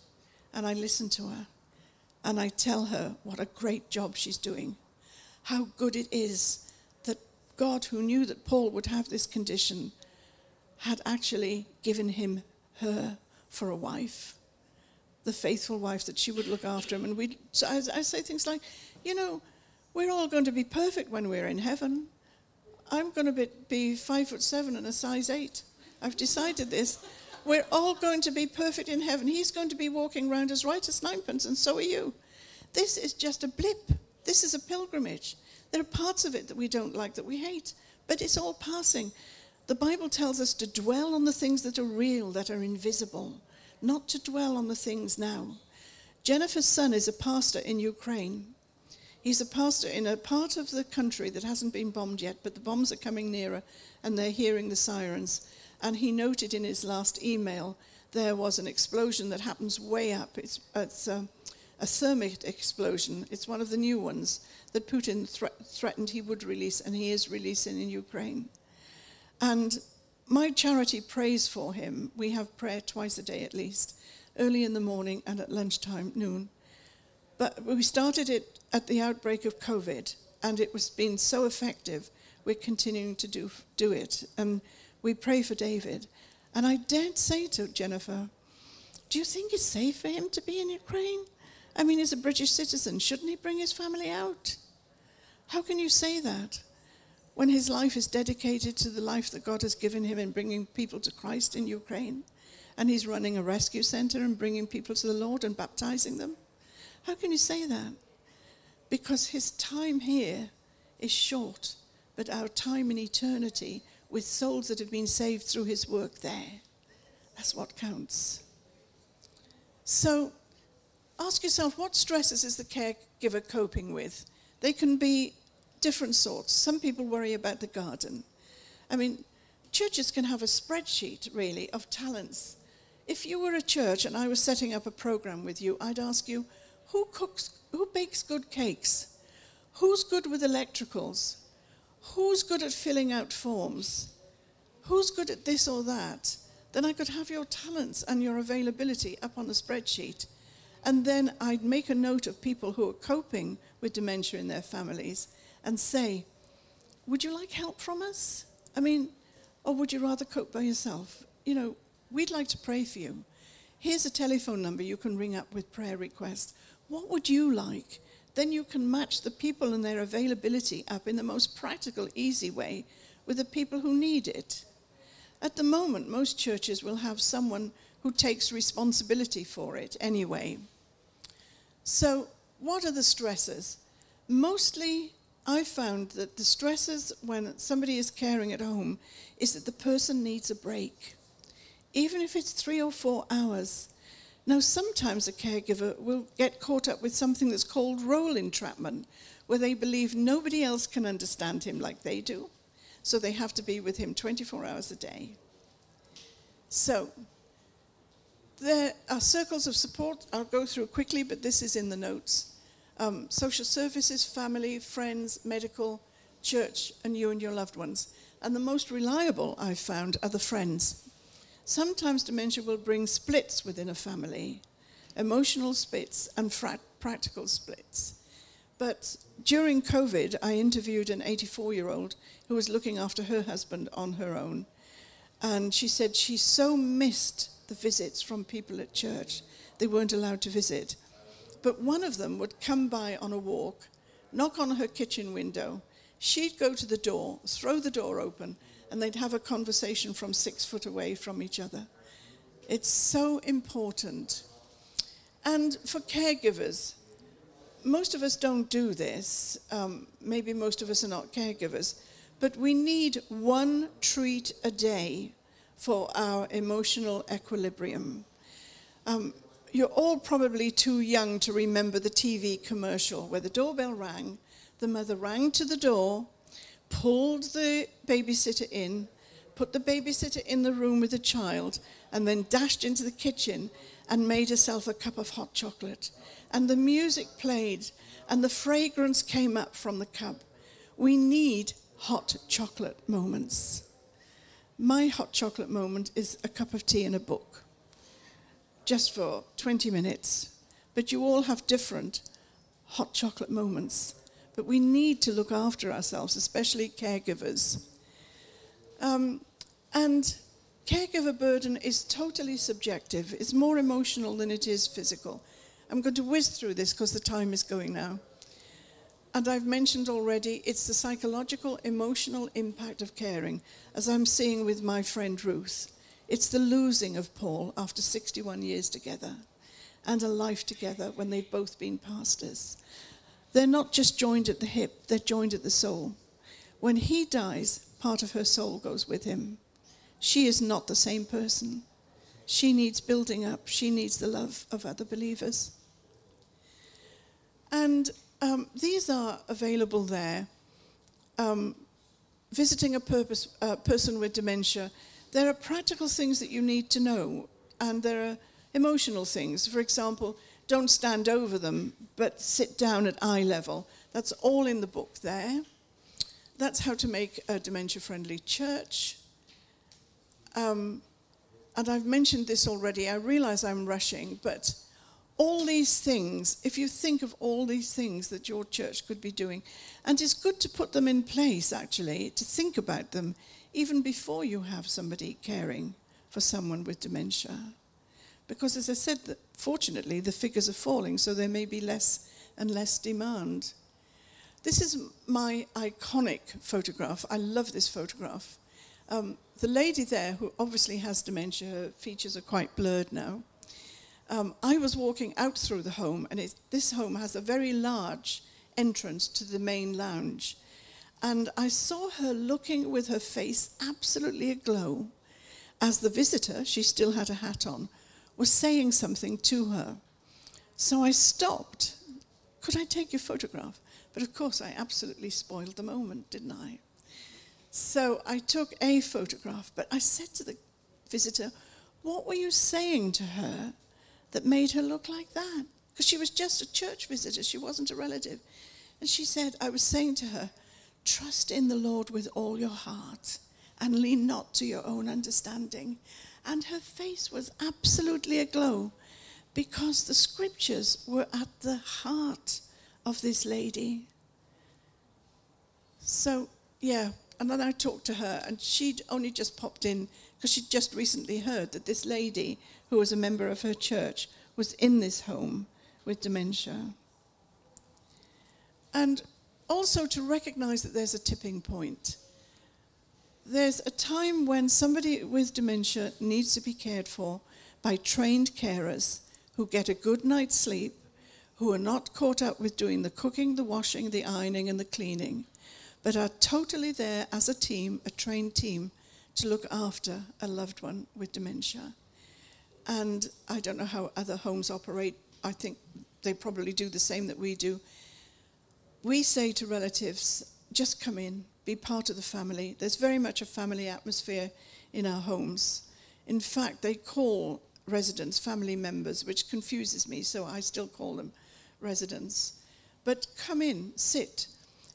And I listen to her, and I tell her what a great job she's doing, how good it is that God, who knew that Paul would have this condition, had actually given him her for a wife, the faithful wife that she would look after him. And we, so I, I say things like, you know, we're all going to be perfect when we're in heaven. I'm going to be, five foot seven and a size eight. I've decided this. We're all going to be perfect in heaven. He's going to be walking around as right as ninepence, and so are you. This is just a blip. This is a pilgrimage. There are parts of it that we don't like, that we hate, but it's all passing. The Bible tells us to dwell on the things that are real, that are invisible, not to dwell on the things now. Jennifer's son is a pastor in Ukraine. He's a pastor in a part of the country that hasn't been bombed yet, but the bombs are coming nearer and they're hearing the sirens. And he noted in his last email there was an explosion that happens way up. It's, it's a, a thermite explosion. It's one of the new ones that Putin thre- threatened he would release, and he is releasing in Ukraine. And my charity prays for him. We have prayer twice a day at least, early in the morning and at lunchtime, noon. But we started it at the outbreak of COVID, and it was been so effective. We're continuing to do, do it. And we pray for David. And I dared say to Jennifer, Do you think it's safe for him to be in Ukraine? I mean, he's a British citizen. Shouldn't he bring his family out? How can you say that? when his life is dedicated to the life that God has given him in bringing people to Christ in Ukraine, and he's running a rescue center and bringing people to the Lord and baptizing them? How can you say that? Because his time here is short, but our time in eternity with souls that have been saved through his work there, that's what counts. So ask yourself what stresses is the caregiver coping with? They can be different sorts. Some people worry about the garden. I mean, churches can have a spreadsheet, really, of talents. If you were a church and I was setting up a program with you, I'd ask you, who cooks, who bakes good cakes? Who's good with electricals? Who's good at filling out forms? Who's good at this or that? Then I could have your talents and your availability up on the spreadsheet. And then I'd make a note of people who are coping with dementia in their families and say, Would you like help from us? I mean, or would you rather cope by yourself? You know, we'd like to pray for you. Here's a telephone number you can ring up with prayer requests. What would you like? Then you can match the people and their availability up in the most practical, easy way with the people who need it. At the moment, most churches will have someone who takes responsibility for it anyway. So, what are the stresses? Mostly I found that the stresses when somebody is caring at home is that the person needs a break, even if it's three or four hours. Now, sometimes a caregiver will get caught up with something that's called role entrapment, where they believe nobody else can understand him like they do, so they have to be with him 24 hours a day. So, there are circles of support. I'll go through quickly, but this is in the notes um, social services, family, friends, medical, church, and you and your loved ones. And the most reliable I've found are the friends. Sometimes dementia will bring splits within a family, emotional splits and fra- practical splits. But during COVID, I interviewed an 84 year old who was looking after her husband on her own. And she said she so missed the visits from people at church. They weren't allowed to visit. But one of them would come by on a walk, knock on her kitchen window. She'd go to the door, throw the door open, and they'd have a conversation from six foot away from each other. It's so important. And for caregivers, most of us don't do this. Um, maybe most of us are not caregivers. But we need one treat a day for our emotional equilibrium. Um, you're all probably too young to remember the TV commercial where the doorbell rang, the mother rang to the door, pulled the babysitter in, put the babysitter in the room with the child, and then dashed into the kitchen and made herself a cup of hot chocolate. And the music played, and the fragrance came up from the cup. We need hot chocolate moments. My hot chocolate moment is a cup of tea and a book, just for 20 minutes. But you all have different hot chocolate moments. But we need to look after ourselves, especially caregivers. Um, and caregiver burden is totally subjective. It's more emotional than it is physical. I'm going to whiz through this because the time is going now. And I've mentioned already, it's the psychological, emotional impact of caring, as I'm seeing with my friend Ruth. It's the losing of Paul after 61 years together and a life together when they've both been pastors. They're not just joined at the hip, they're joined at the soul. When he dies, part of her soul goes with him. She is not the same person. She needs building up, she needs the love of other believers. And um, these are available there. Um, visiting a purpose, uh, person with dementia, there are practical things that you need to know, and there are emotional things. For example, don't stand over them, but sit down at eye level. That's all in the book there. That's how to make a dementia friendly church. Um, and I've mentioned this already. I realize I'm rushing, but all these things, if you think of all these things that your church could be doing, and it's good to put them in place actually, to think about them even before you have somebody caring for someone with dementia. Because as I said, fortunately the figures are falling, so there may be less and less demand. This is my iconic photograph. I love this photograph. Um, the lady there, who obviously has dementia, her features are quite blurred now um, I was walking out through the home, and it, this home has a very large entrance to the main lounge. And I saw her looking with her face absolutely aglow as the visitor, she still had a hat on, was saying something to her. So I stopped. Could I take your photograph? But of course, I absolutely spoiled the moment, didn't I? So I took a photograph, but I said to the visitor, What were you saying to her that made her look like that. Because she was just a church visitor, she wasn't a relative. And she said, I was saying to her, trust in the Lord with all your heart and lean not to your own understanding. And her face was absolutely aglow because the scriptures were at the heart of this lady. So, yeah, and then I talked to her, and she'd only just popped in because she'd just recently heard that this lady who was a member of her church, was in this home with dementia. And also to recognize that there's a tipping point. There's a time when somebody with dementia needs to be cared for by trained carers who get a good night's sleep, who are not caught up with doing the cooking, the washing, the ironing, and the cleaning, but are totally there as a team, a trained team, to look after a loved one with dementia. And I don't know how other homes operate. I think they probably do the same that we do. We say to relatives, just come in, be part of the family. There's very much a family atmosphere in our homes. In fact, they call residents family members, which confuses me, so I still call them residents. But come in, sit.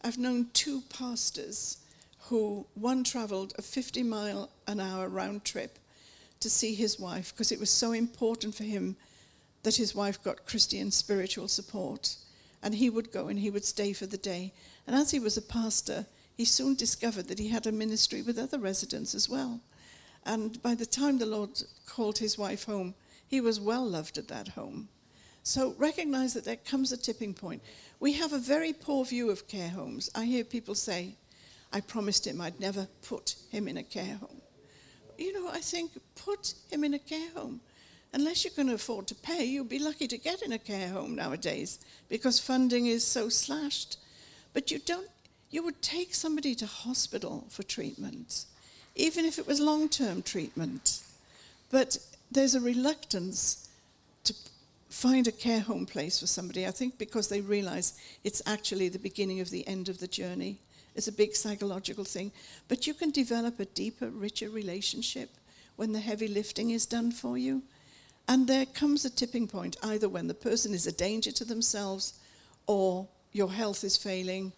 I've known two pastors who one traveled a 50 mile an hour round trip to see his wife because it was so important for him that his wife got Christian spiritual support. And he would go and he would stay for the day. And as he was a pastor, he soon discovered that he had a ministry with other residents as well. And by the time the Lord called his wife home, he was well loved at that home. So recognize that there comes a tipping point. We have a very poor view of care homes. I hear people say, I promised him I'd never put him in a care home you know, I think put him in a care home unless going to afford to pay, you'll be lucky to get in a care home nowadays because funding is so slashed. But you don't, you would take somebody to hospital for treatment, even if it was long term treatment. But there's a reluctance to find a care home place for somebody, I think because they realize it's actually the beginning of the end of the journey. It's a big psychological thing. But you can develop a deeper, richer relationship when the heavy lifting is done for you. And there comes a tipping point, either when the person is a danger to themselves or your health is failing.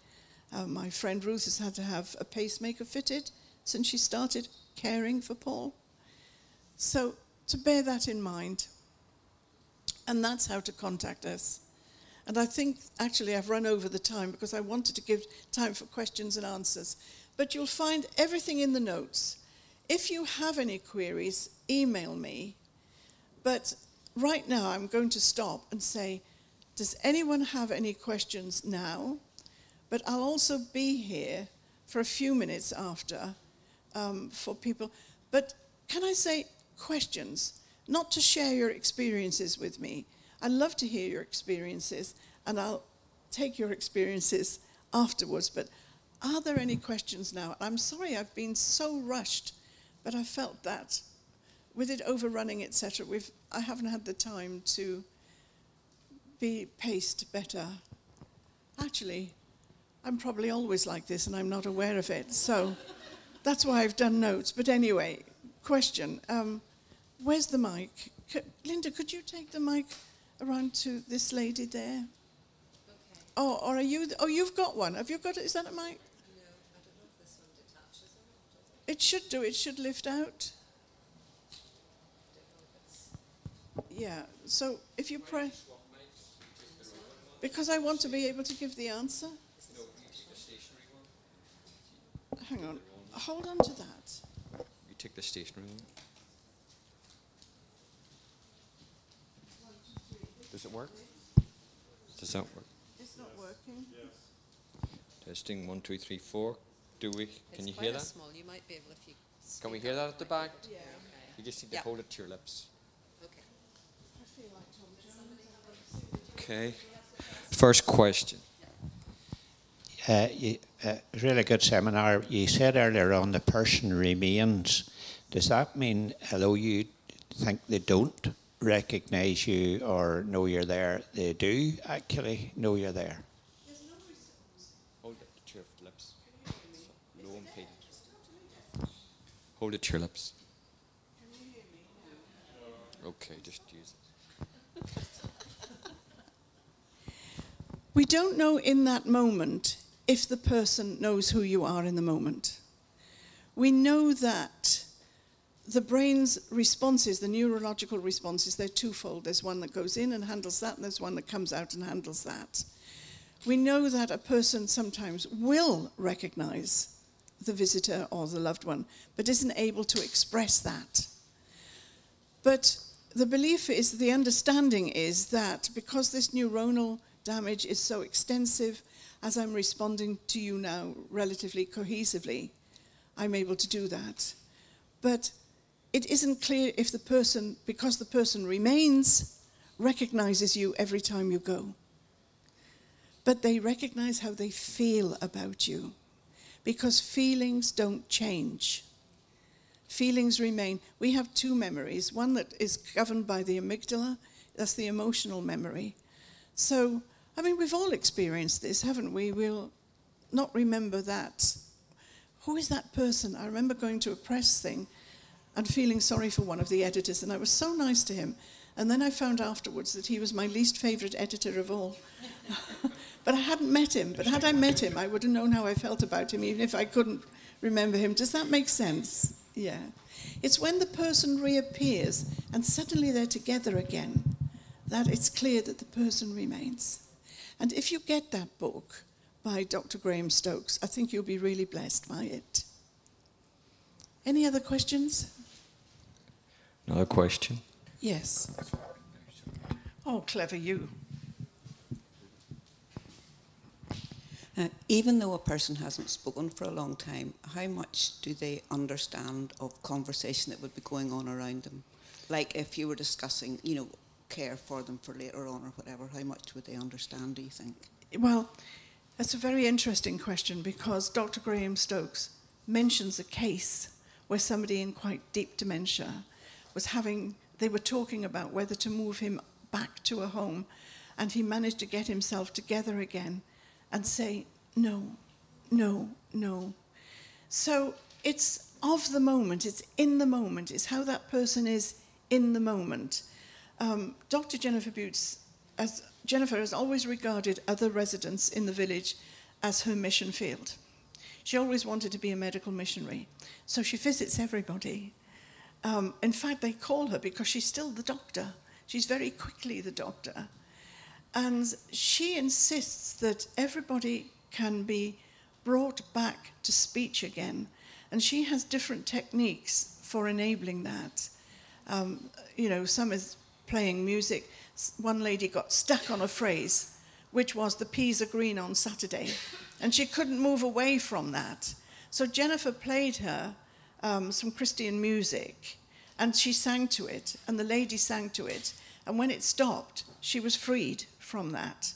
Uh, my friend Ruth has had to have a pacemaker fitted since she started caring for Paul. So, to bear that in mind, and that's how to contact us. And I think actually I've run over the time because I wanted to give time for questions and answers. But you'll find everything in the notes. If you have any queries, email me but right now, I'm going to stop and say, does anyone have any questions now? But I'll also be here for a few minutes after um, for people. But can I say questions? Not to share your experiences with me. I love to hear your experiences, and I'll take your experiences afterwards. But are there any questions now? I'm sorry I've been so rushed, but I felt that with it overrunning, etc., I haven't had the time to be paced better. Actually, I'm probably always like this, and I'm not aware of it. So that's why I've done notes. But anyway, question: um, Where's the mic? C- Linda, could you take the mic around to this lady there? Okay. Oh, or are you? Th- oh, you've got one. Have you got it? Is that a mic? No, I don't know if this one detaches or not. It should do. It should lift out. Yeah, so if you press, Because I want to be able to give the answer. Hang on. Hold on to that. You take the stationary one. Does it work? Does that work? It's not working. Testing one, two, three, four. Do we? Can It's you quite hear a that? Small. You might be able if you. Can we hear that at the back? Yeah. You just need to Yeah. hold it to your lips. Okay. I feel like Tom Jones. Okay. First question. Uh, you, uh, really good seminar. You said earlier on the person remains. Does that mean, although you think they don't recognise you or know you're there, they do actually know you're there? Hold it to your lips. Low and paid. Hold it to your lips. Okay, just use it. (laughs) We don't know in that moment if the person knows who you are in the moment. We know that the brain's responses, the neurological responses, they're twofold. There's one that goes in and handles that, and there's one that comes out and handles that. We know that a person sometimes will recognize the visitor or the loved one, but isn't able to express that. But the belief is, the understanding is that because this neuronal damage is so extensive, as I'm responding to you now relatively cohesively, I'm able to do that. But it isn't clear if the person, because the person remains, recognizes you every time you go. But they recognize how they feel about you because feelings don't change. Feelings remain. We have two memories one that is governed by the amygdala, that's the emotional memory. So, I mean, we've all experienced this, haven't we? We'll not remember that. Who is that person? I remember going to a press thing and feeling sorry for one of the editors, and I was so nice to him. And then I found afterwards that he was my least favourite editor of all. (laughs) but I hadn't met him. But had I met him, I would have known how I felt about him, even if I couldn't remember him. Does that make sense? Yeah. It's when the person reappears and suddenly they're together again that it's clear that the person remains. And if you get that book by Dr. Graham Stokes, I think you'll be really blessed by it. Any other questions? Another question. Yes. Oh, clever you. Uh, even though a person hasn't spoken for a long time, how much do they understand of conversation that would be going on around them? like if you were discussing, you know, care for them for later on or whatever, how much would they understand, do you think? Well, that's a very interesting question because Dr. Graham Stokes mentions a case where somebody in quite deep dementia was having, they were talking about whether to move him back to a home, and he managed to get himself together again and say, no, no, no. So it's of the moment, it's in the moment, it's how that person is in the moment. Um, Dr. Jennifer Butts, as Jennifer has always regarded other residents in the village as her mission field. She always wanted to be a medical missionary, so she visits everybody. Um, in fact, they call her because she's still the doctor. She's very quickly the doctor. And she insists that everybody can be brought back to speech again. And she has different techniques for enabling that. Um, you know, some is playing music. One lady got stuck on a phrase, which was the peas are green on Saturday. And she couldn't move away from that. So Jennifer played her um, some Christian music and she sang to it, and the lady sang to it. And when it stopped, she was freed from that.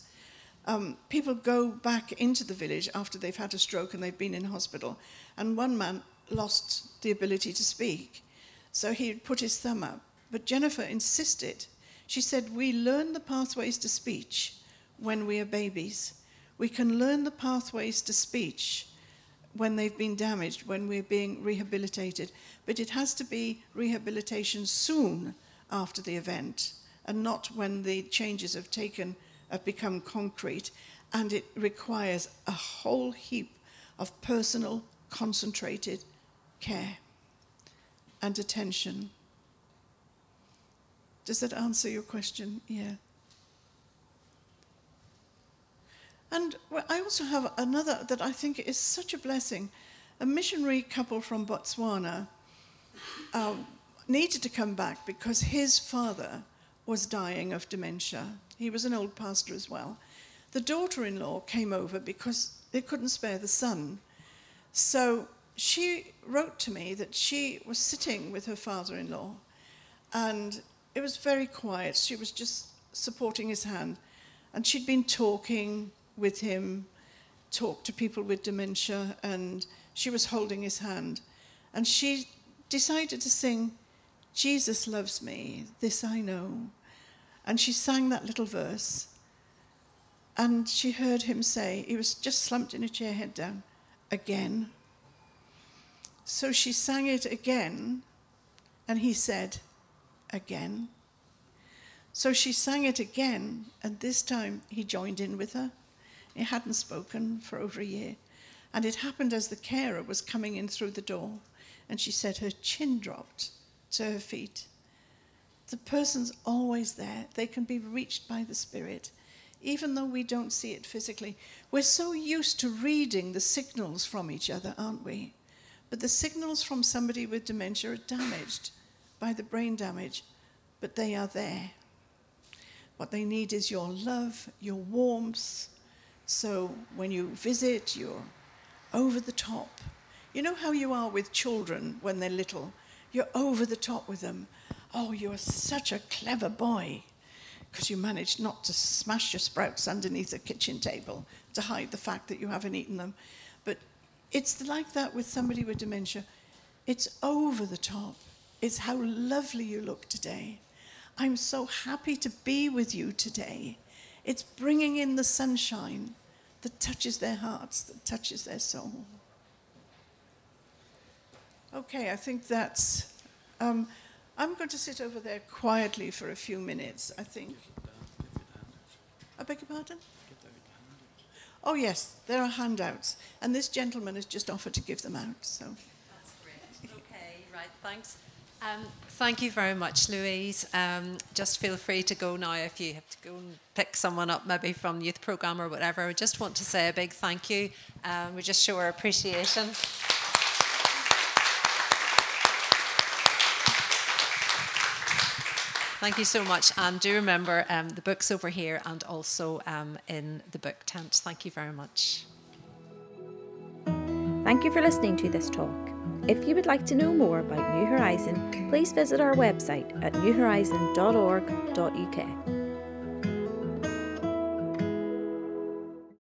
Um, people go back into the village after they've had a stroke and they've been in hospital. And one man lost the ability to speak. So he put his thumb up. But Jennifer insisted. She said, We learn the pathways to speech when we are babies. We can learn the pathways to speech when they've been damaged, when we're being rehabilitated. But it has to be rehabilitation soon after the event and not when the changes have taken have become concrete and it requires a whole heap of personal concentrated care and attention does that answer your question yeah and i also have another that i think is such a blessing a missionary couple from botswana um, needed to come back because his father was dying of dementia. He was an old pastor as well. The daughter in law came over because they couldn't spare the son. So she wrote to me that she was sitting with her father in law and it was very quiet. She was just supporting his hand. And she'd been talking with him, talked to people with dementia, and she was holding his hand. And she decided to sing, Jesus loves me, this I know. And she sang that little verse. And she heard him say, he was just slumped in a chair, head down, again. So she sang it again, and he said, again. So she sang it again, and this time he joined in with her. He hadn't spoken for over a year. And it happened as the carer was coming in through the door, and she said her chin dropped to her feet. The person's always there. They can be reached by the Spirit, even though we don't see it physically. We're so used to reading the signals from each other, aren't we? But the signals from somebody with dementia are damaged by the brain damage, but they are there. What they need is your love, your warmth. So when you visit, you're over the top. You know how you are with children when they're little? You're over the top with them. Oh, you're such a clever boy because you managed not to smash your sprouts underneath the kitchen table to hide the fact that you haven't eaten them. But it's like that with somebody with dementia. It's over the top. It's how lovely you look today. I'm so happy to be with you today. It's bringing in the sunshine that touches their hearts, that touches their soul. Okay, I think that's. Um, I'm going to sit over there quietly for a few minutes, I think. I beg your pardon? Oh, yes, there are handouts. And this gentleman has just offered to give them out. So. That's great. Okay, right, thanks. Um, thank you very much, Louise. Um, just feel free to go now if you have to go and pick someone up, maybe from youth program or whatever. I just want to say a big thank you. Um, we just show our appreciation. Thank you so much. And do remember um, the book's over here and also um, in the book tent. Thank you very much. Thank you for listening to this talk. If you would like to know more about New Horizon, please visit our website at newhorizon.org.uk.